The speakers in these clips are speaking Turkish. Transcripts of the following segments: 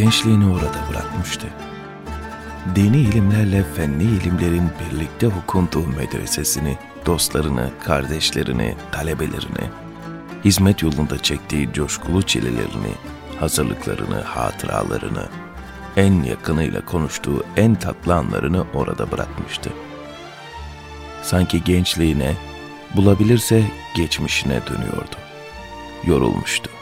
gençliğini orada bırakmıştı. Dini ilimlerle fenli ilimlerin birlikte okunduğu medresesini, dostlarını, kardeşlerini, talebelerini, hizmet yolunda çektiği coşkulu çilelerini, hazırlıklarını, hatıralarını, en yakınıyla konuştuğu en tatlı anlarını orada bırakmıştı. Sanki gençliğine, bulabilirse geçmişine dönüyordu. Yorulmuştu.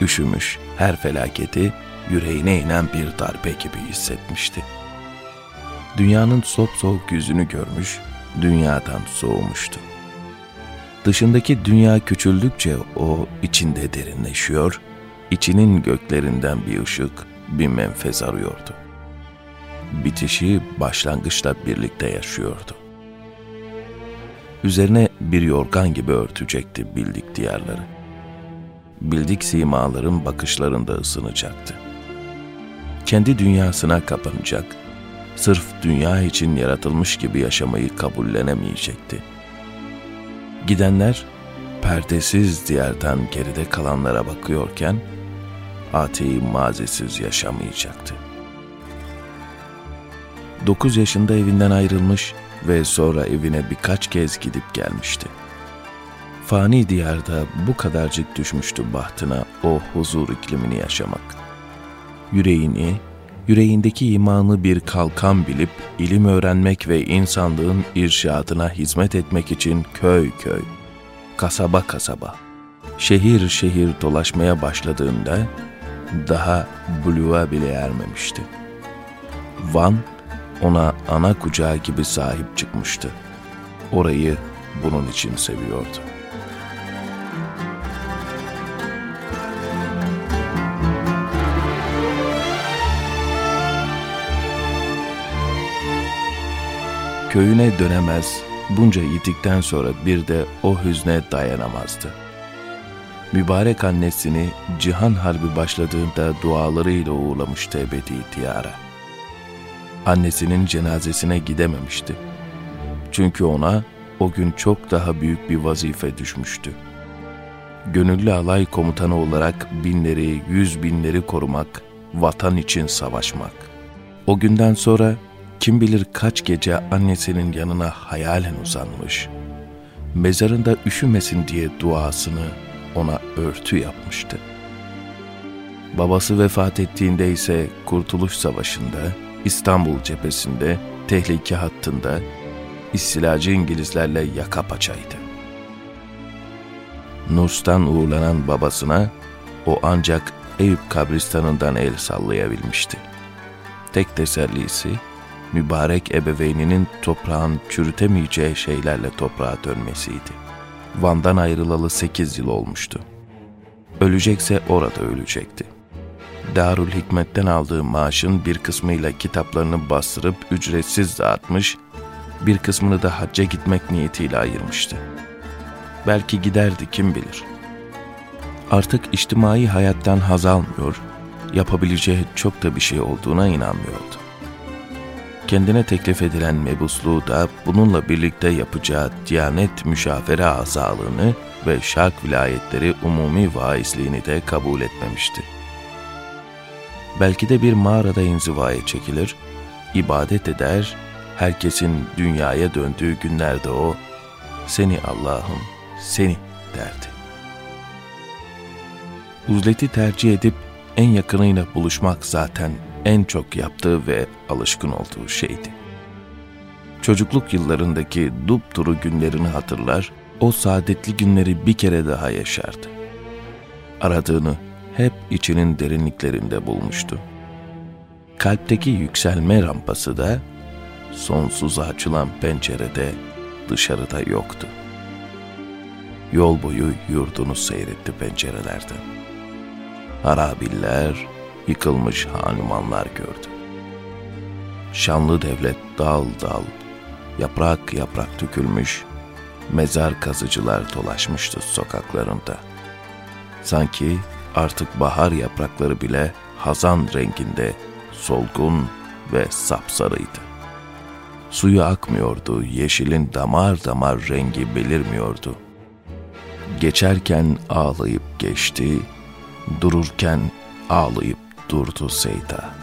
Üşümüş, her felaketi yüreğine inen bir darbe gibi hissetmişti. Dünyanın sop soğuk yüzünü görmüş, dünyadan soğumuştu. Dışındaki dünya küçüldükçe o içinde derinleşiyor, içinin göklerinden bir ışık, bir menfez arıyordu. Bitişi başlangıçla birlikte yaşıyordu. Üzerine bir yorgan gibi örtecekti bildik diyarları. Bildik simaların bakışlarında ısınacaktı. Kendi dünyasına kapanacak, sırf dünya için yaratılmış gibi yaşamayı kabullenemeyecekti. Gidenler perdesiz diyardan geride kalanlara bakıyorken Ati'yi mazisiz yaşamayacaktı. Dokuz yaşında evinden ayrılmış ve sonra evine birkaç kez gidip gelmişti. Fani diyarda bu kadarcık düşmüştü bahtına o huzur iklimini yaşamak. Yüreğini, yüreğindeki imanı bir kalkan bilip ilim öğrenmek ve insanlığın irşadına hizmet etmek için köy köy, kasaba kasaba, şehir şehir dolaşmaya başladığında daha buluğa bile ermemişti. Van ona ana kucağı gibi sahip çıkmıştı. Orayı bunun için seviyordu. Köyüne dönemez, bunca yitikten sonra bir de o hüzne dayanamazdı. Mübarek annesini Cihan Harbi başladığında dualarıyla uğurlamıştı ebedi diyara. Annesinin cenazesine gidememişti. Çünkü ona o gün çok daha büyük bir vazife düşmüştü. Gönüllü alay komutanı olarak binleri, yüz binleri korumak, vatan için savaşmak. O günden sonra kim bilir kaç gece annesinin yanına hayalen uzanmış, mezarında üşümesin diye duasını ona örtü yapmıştı. Babası vefat ettiğinde ise Kurtuluş Savaşı'nda, İstanbul cephesinde, tehlike hattında, istilacı İngilizlerle yaka paçaydı. Nurs'tan uğurlanan babasına o ancak Eyüp kabristanından el sallayabilmişti. Tek tesellisi, mübarek ebeveyninin toprağın çürütemeyeceği şeylerle toprağa dönmesiydi. Van'dan ayrılalı sekiz yıl olmuştu. Ölecekse orada ölecekti. Darül Hikmet'ten aldığı maaşın bir kısmıyla kitaplarını bastırıp ücretsiz dağıtmış, bir kısmını da hacca gitmek niyetiyle ayırmıştı. Belki giderdi kim bilir. Artık içtimai hayattan haz almıyor, yapabileceği çok da bir şey olduğuna inanmıyordu kendine teklif edilen mebusluğu da bununla birlikte yapacağı Diyanet müşafere azalığını ve Şark vilayetleri umumi vaizliğini de kabul etmemişti. Belki de bir mağarada inzivaya çekilir, ibadet eder, herkesin dünyaya döndüğü günlerde o, seni Allah'ım, seni derdi. Uzleti tercih edip en yakınıyla buluşmak zaten en çok yaptığı ve alışkın olduğu şeydi. Çocukluk yıllarındaki dupduru günlerini hatırlar, o saadetli günleri bir kere daha yaşardı. Aradığını hep içinin derinliklerinde bulmuştu. Kalpteki yükselme rampası da sonsuza açılan pencerede dışarıda yoktu. Yol boyu yurdunu seyretti pencerelerden. Harabiller, yıkılmış hanumanlar gördü. Şanlı devlet dal dal, yaprak yaprak dökülmüş, mezar kazıcılar dolaşmıştı sokaklarında. Sanki artık bahar yaprakları bile hazan renginde solgun ve sapsarıydı. Suyu akmıyordu, yeşilin damar damar rengi belirmiyordu. Geçerken ağlayıp geçti, dururken ağlayıp Torto seita.